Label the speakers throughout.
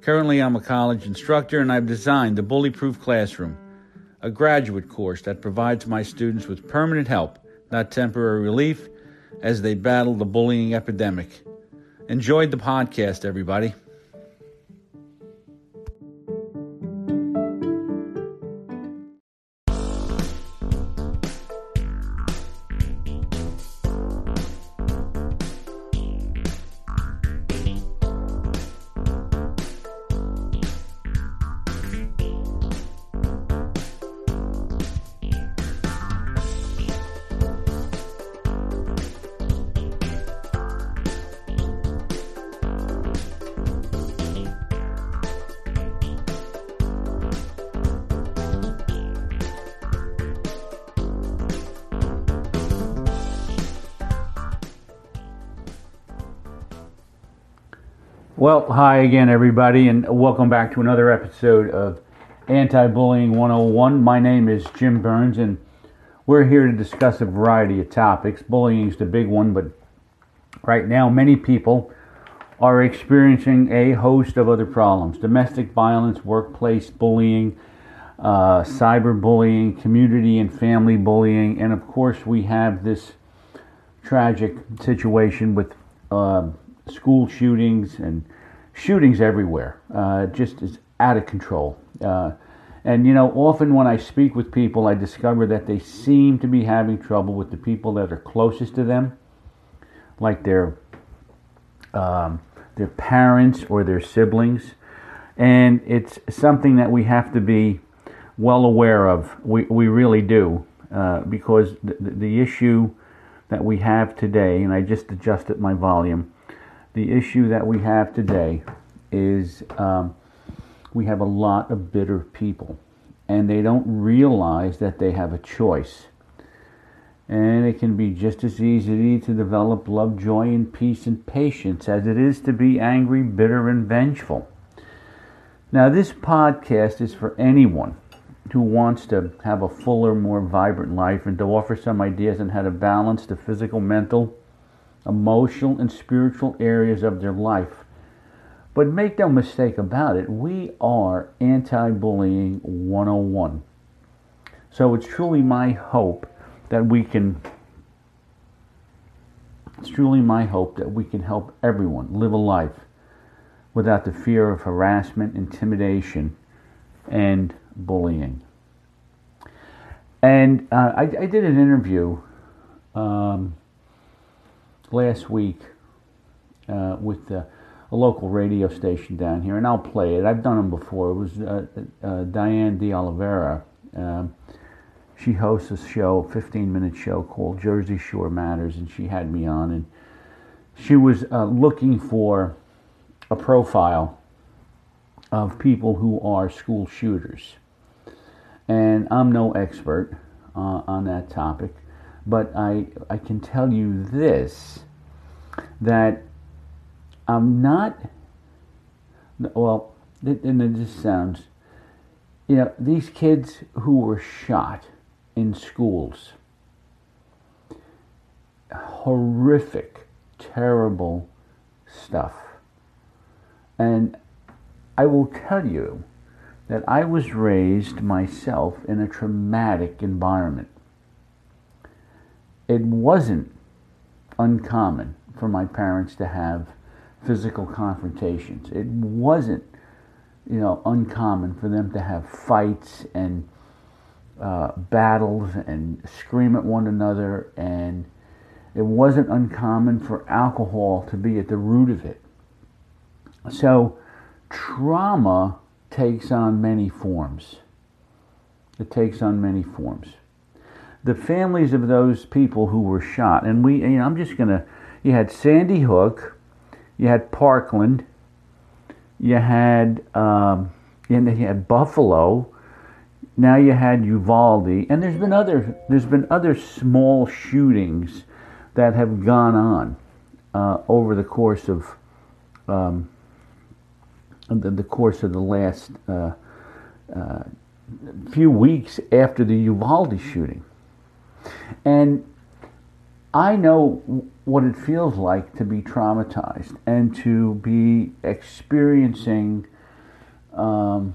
Speaker 1: Currently, I'm a college instructor and I've designed the Bully Proof Classroom, a graduate course that provides my students with permanent help, not temporary relief, as they battle the bullying epidemic. Enjoyed the podcast, everybody. Well, hi again, everybody, and welcome back to another episode of Anti Bullying 101. My name is Jim Burns, and we're here to discuss a variety of topics. Bullying is the big one, but right now, many people are experiencing a host of other problems domestic violence, workplace bullying, uh, cyberbullying, community and family bullying, and of course, we have this tragic situation with. Uh, school shootings and shootings everywhere. Uh, just is out of control. Uh, and you know, often when I speak with people, I discover that they seem to be having trouble with the people that are closest to them, like their um, their parents or their siblings. And it's something that we have to be well aware of. We, we really do, uh, because the, the issue that we have today, and I just adjusted my volume, the issue that we have today is um, we have a lot of bitter people, and they don't realize that they have a choice. And it can be just as easy to develop love, joy, and peace and patience as it is to be angry, bitter, and vengeful. Now, this podcast is for anyone who wants to have a fuller, more vibrant life and to offer some ideas on how to balance the physical, mental, emotional, and spiritual areas of their life. But make no mistake about it, we are anti bullying 101. So it's truly my hope that we can. It's truly my hope that we can help everyone live a life without the fear of harassment, intimidation, and bullying. And uh, I, I, did an interview um, last week uh, with uh, a local radio station down here, and I'll play it. I've done them before. It was uh, uh Diane De Oliveira. Um, she hosts a show, a 15 minute show called Jersey Shore Matters, and she had me on, and she was uh, looking for a profile of people who are school shooters. And I'm no expert uh, on that topic, but I, I can tell you this that I'm not, well, and it just sounds, you know, these kids who were shot in schools, horrific, terrible stuff. And I will tell you that I was raised myself in a traumatic environment. It wasn't uncommon for my parents to have physical confrontations. It wasn't, you know, uncommon for them to have fights and uh, battles and scream at one another, and it wasn't uncommon for alcohol to be at the root of it. So, trauma takes on many forms. It takes on many forms. The families of those people who were shot, and we, you know, I'm just to, you had Sandy Hook, you had Parkland, you had um, and you had Buffalo. Now you had Uvalde, and there's been other there's been other small shootings that have gone on uh, over the course of um, the, the, course of the last uh, uh, few weeks after the Uvalde shooting, and I know what it feels like to be traumatized and to be experiencing, um,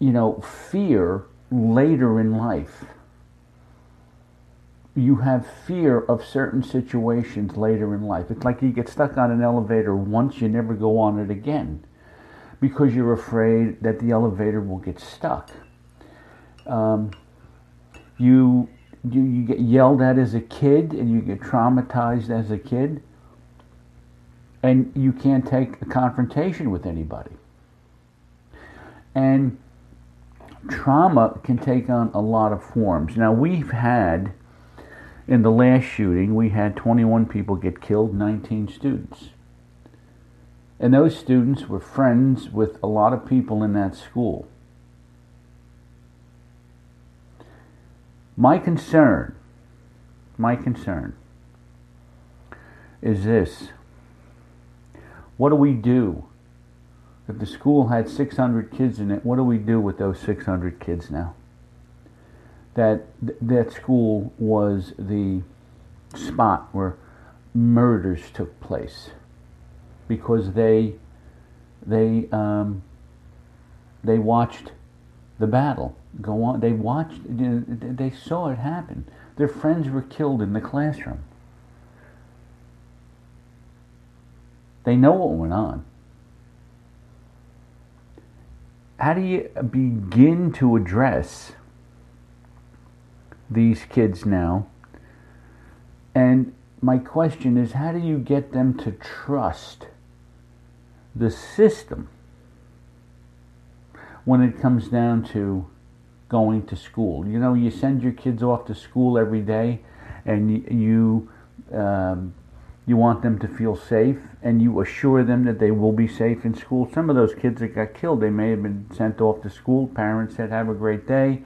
Speaker 1: you know, fear later in life. You have fear of certain situations later in life. It's like you get stuck on an elevator once, you never go on it again because you're afraid that the elevator will get stuck. Um, you you, you get yelled at as a kid and you get traumatized as a kid and you can't take a confrontation with anybody. And trauma can take on a lot of forms. Now, we've had, in the last shooting, we had 21 people get killed, 19 students. And those students were friends with a lot of people in that school. My concern, my concern is this. What do we do? If the school had 600 kids in it, what do we do with those 600 kids now? That that school was the spot where murders took place because they they um, they watched the battle go on. They watched, they saw it happen. Their friends were killed in the classroom. They know what went on. How do you begin to address these kids now? And my question is how do you get them to trust the system when it comes down to going to school. You know, you send your kids off to school every day, and you um, you want them to feel safe, and you assure them that they will be safe in school. Some of those kids that got killed, they may have been sent off to school. Parents said, "Have a great day,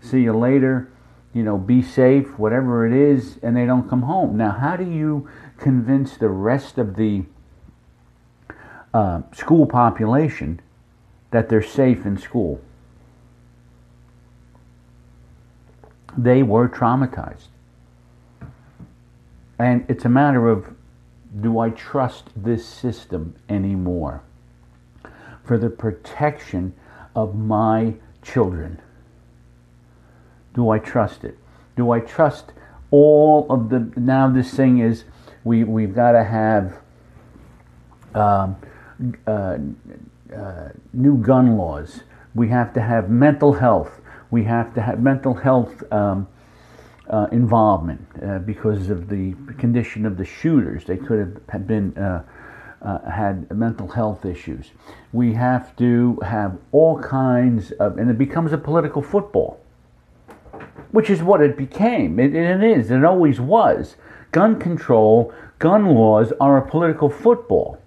Speaker 1: see you later." You know, be safe, whatever it is, and they don't come home. Now, how do you convince the rest of the uh, school population that they're safe in school? they were traumatized. And it's a matter of do I trust this system anymore for the protection of my children? Do I trust it? Do I trust all of the. Now, this thing is we, we've got to have um, uh, uh, new gun laws. We have to have mental health we have to have mental health um, uh, involvement uh, because of the condition of the shooters. They could have been uh, uh, had mental health issues. We have to have all kinds of, and it becomes a political football, which is what it became. It, it is. It always was. Gun control, gun laws are a political football.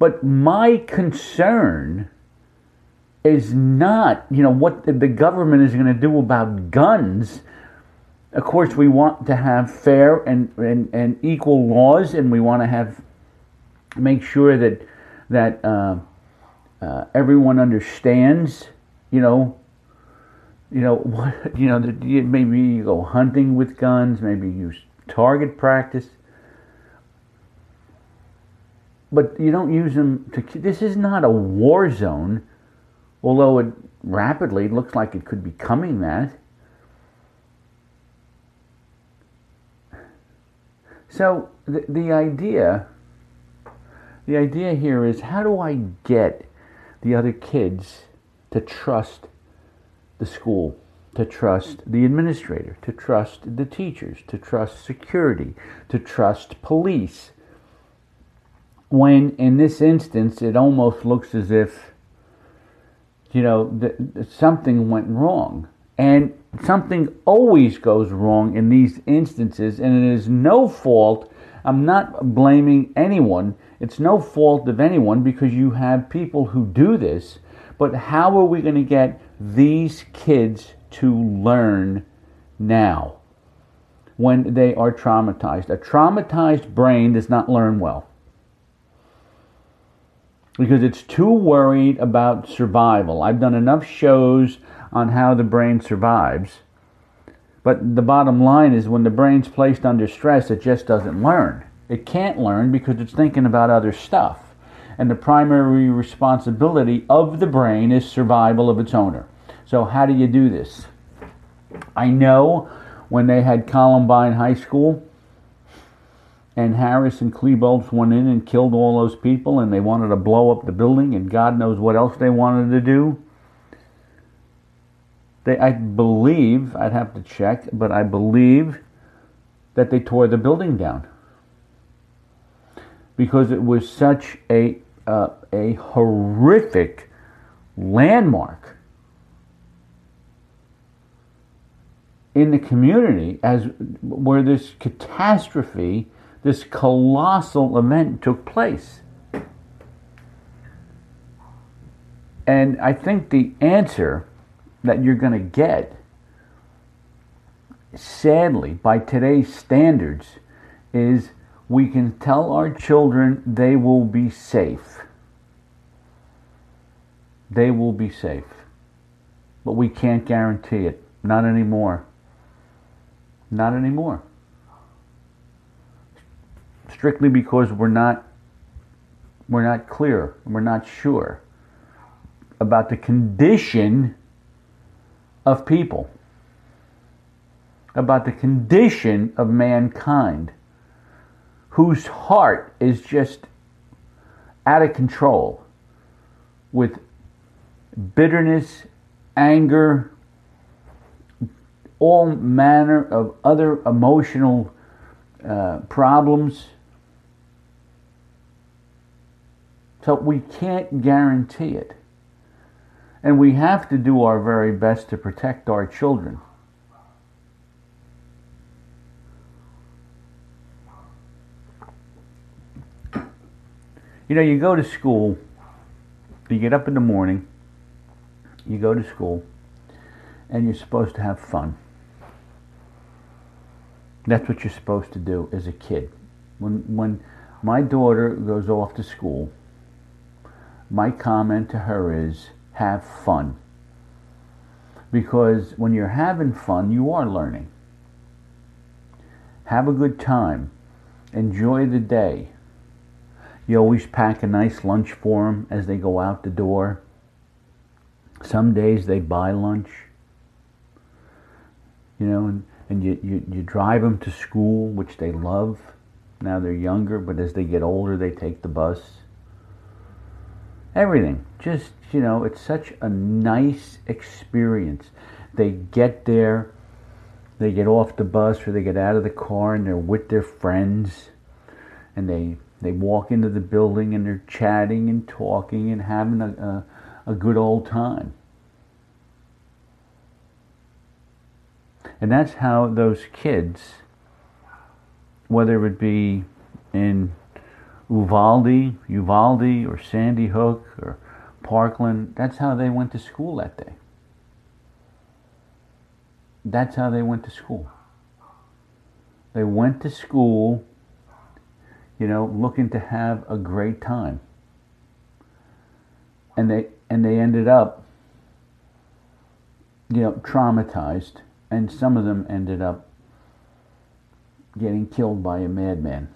Speaker 1: But my concern is not, you know, what the government is going to do about guns. Of course, we want to have fair and, and, and equal laws, and we want to have make sure that that uh, uh, everyone understands, you know, you know what, you know, maybe you go hunting with guns, maybe use target practice, but you don't use them to. This is not a war zone although it rapidly looks like it could be coming that. So the, the idea the idea here is how do I get the other kids to trust the school, to trust the administrator, to trust the teachers, to trust security, to trust police. When in this instance it almost looks as if you know, that something went wrong. And something always goes wrong in these instances, and it is no fault I'm not blaming anyone. It's no fault of anyone because you have people who do this. But how are we going to get these kids to learn now when they are traumatized? A traumatized brain does not learn well because it's too worried about survival. I've done enough shows on how the brain survives. But the bottom line is when the brain's placed under stress, it just doesn't learn. It can't learn because it's thinking about other stuff. And the primary responsibility of the brain is survival of its owner. So, how do you do this? I know when they had Columbine High School, and Harris and Klebold went in and killed all those people, and they wanted to blow up the building, and God knows what else they wanted to do. They, I believe, I'd have to check, but I believe that they tore the building down because it was such a uh, a horrific landmark in the community as where this catastrophe this colossal event took place. And I think the answer that you're going to get, sadly, by today's standards, is we can tell our children they will be safe. They will be safe. But we can't guarantee it. Not anymore. Not anymore strictly because we're not we're not clear, we're not sure about the condition of people, about the condition of mankind, whose heart is just out of control with bitterness, anger, all manner of other emotional uh, problems So we can't guarantee it. And we have to do our very best to protect our children. You know, you go to school, you get up in the morning, you go to school, and you're supposed to have fun. That's what you're supposed to do as a kid. When, when my daughter goes off to school, my comment to her is have fun. Because when you're having fun, you are learning. Have a good time. Enjoy the day. You always pack a nice lunch for them as they go out the door. Some days they buy lunch. You know, and, and you, you, you drive them to school, which they love. Now they're younger, but as they get older, they take the bus everything. Just, you know, it's such a nice experience. They get there, they get off the bus or they get out of the car and they're with their friends and they they walk into the building and they're chatting and talking and having a, a, a good old time. And that's how those kids, whether it be in Uvalde, Uvalde or Sandy Hook or Parkland, that's how they went to school that day. That's how they went to school. They went to school, you know, looking to have a great time. And they and they ended up you know, traumatized and some of them ended up getting killed by a madman.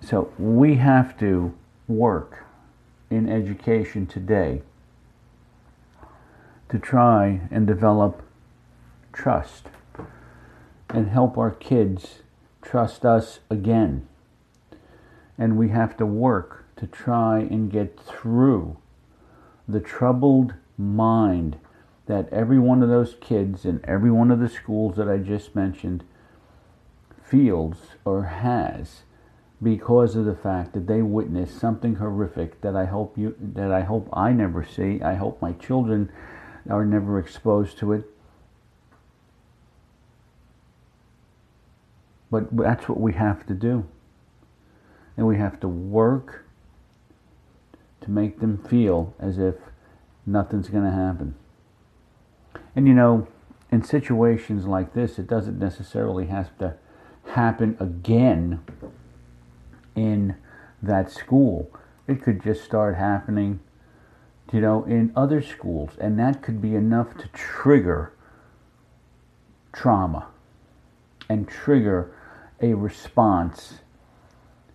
Speaker 1: So we have to work in education today to try and develop trust and help our kids trust us again. And we have to work to try and get through the troubled mind that every one of those kids in every one of the schools that I just mentioned feels or has because of the fact that they witnessed something horrific that I hope you that I hope I never see. I hope my children are never exposed to it. But that's what we have to do. And we have to work to make them feel as if nothing's going to happen. And you know, in situations like this, it doesn't necessarily have to happen again in that school. It could just start happening, you know, in other schools. And that could be enough to trigger trauma and trigger a response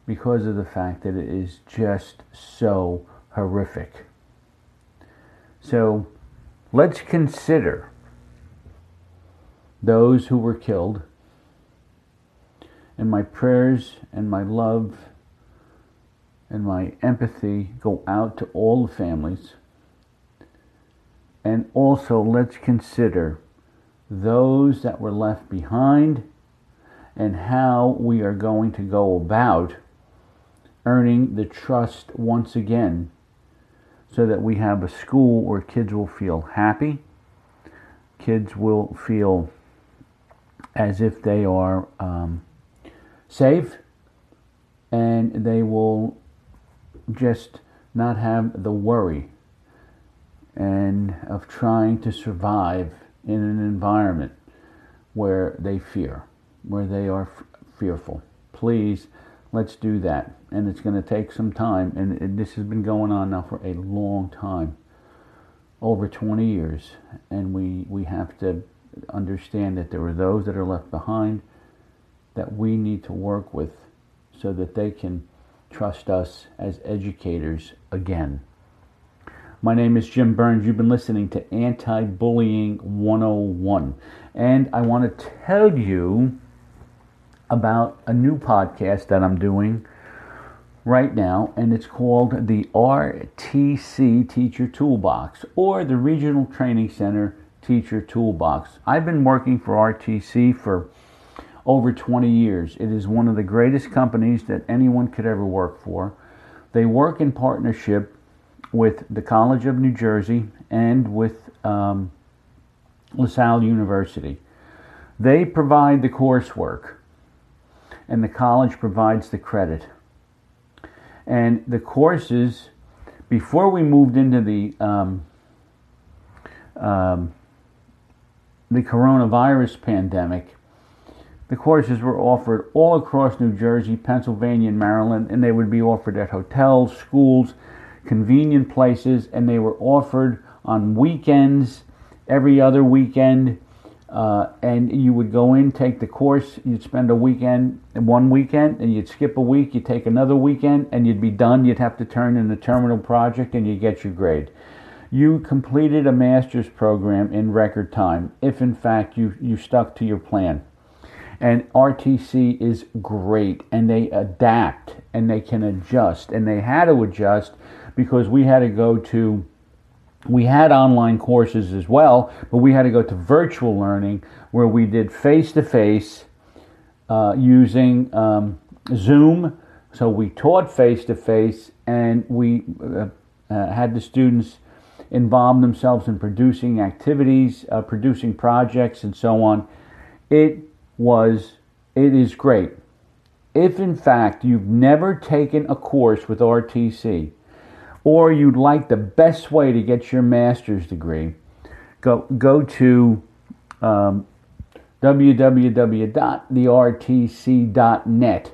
Speaker 1: because of the fact that it is just so horrific. So let's consider those who were killed, and my prayers and my love and my empathy go out to all the families. And also, let's consider those that were left behind and how we are going to go about earning the trust once again so that we have a school where kids will feel happy, kids will feel as if they are um, safe, and they will just not have the worry and of trying to survive in an environment where they fear, where they are f- fearful. Please, let's do that. And it's going to take some time. And it, this has been going on now for a long time over 20 years. And we, we have to understand that there are those that are left behind that we need to work with so that they can trust us as educators again. My name is Jim Burns. You've been listening to Anti Bullying 101. And I want to tell you about a new podcast that I'm doing right now, and it's called the RTC Teacher Toolbox or the Regional Training Center Teacher Toolbox. I've been working for RTC for over 20 years. It is one of the greatest companies that anyone could ever work for. They work in partnership with the College of New Jersey and with um, LaSalle University. They provide the coursework, and the college provides the credit. And the courses, before we moved into the um, um, the coronavirus pandemic, the courses were offered all across New Jersey, Pennsylvania, and Maryland, and they would be offered at hotels, schools, convenient places, and they were offered on weekends, every other weekend. Uh, and you would go in, take the course, you'd spend a weekend, one weekend, and you'd skip a week, you'd take another weekend, and you'd be done. You'd have to turn in a terminal project, and you'd get your grade. You completed a master's program in record time, if in fact you, you stuck to your plan. And RTC is great, and they adapt, and they can adjust, and they had to adjust because we had to go to we had online courses as well, but we had to go to virtual learning where we did face to face using um, Zoom. So we taught face to face and we uh, uh, had the students involve themselves in producing activities, uh, producing projects, and so on. It was, it is great. If in fact you've never taken a course with RTC, or you'd like the best way to get your master's degree, go, go to um, www.thertc.net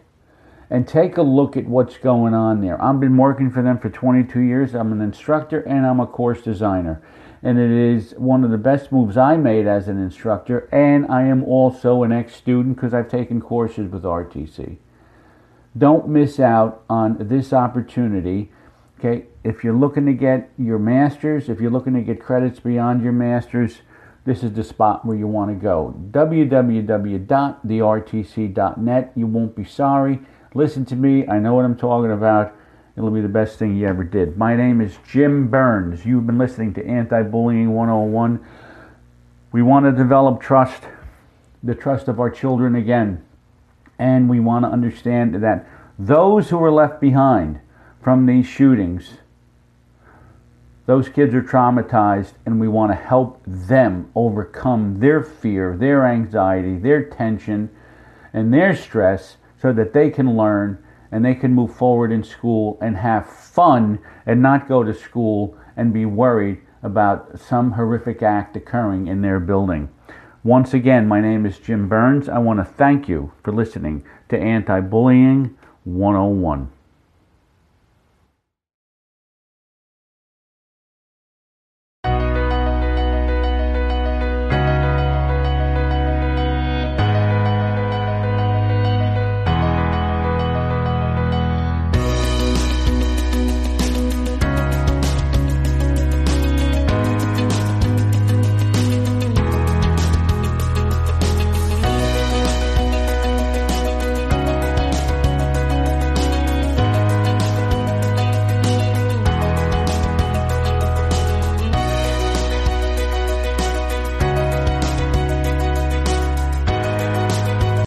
Speaker 1: and take a look at what's going on there. I've been working for them for 22 years. I'm an instructor and I'm a course designer. And it is one of the best moves I made as an instructor. And I am also an ex student because I've taken courses with RTC. Don't miss out on this opportunity Okay, if you're looking to get your master's, if you're looking to get credits beyond your master's, this is the spot where you want to go. www.thertc.net. You won't be sorry. Listen to me. I know what I'm talking about. It'll be the best thing you ever did. My name is Jim Burns. You've been listening to Anti Bullying 101. We want to develop trust, the trust of our children again. And we want to understand that those who are left behind, from these shootings, those kids are traumatized, and we want to help them overcome their fear, their anxiety, their tension, and their stress so that they can learn and they can move forward in school and have fun and not go to school and be worried about some horrific act occurring in their building. Once again, my name is Jim Burns. I want to thank you for listening to Anti Bullying 101.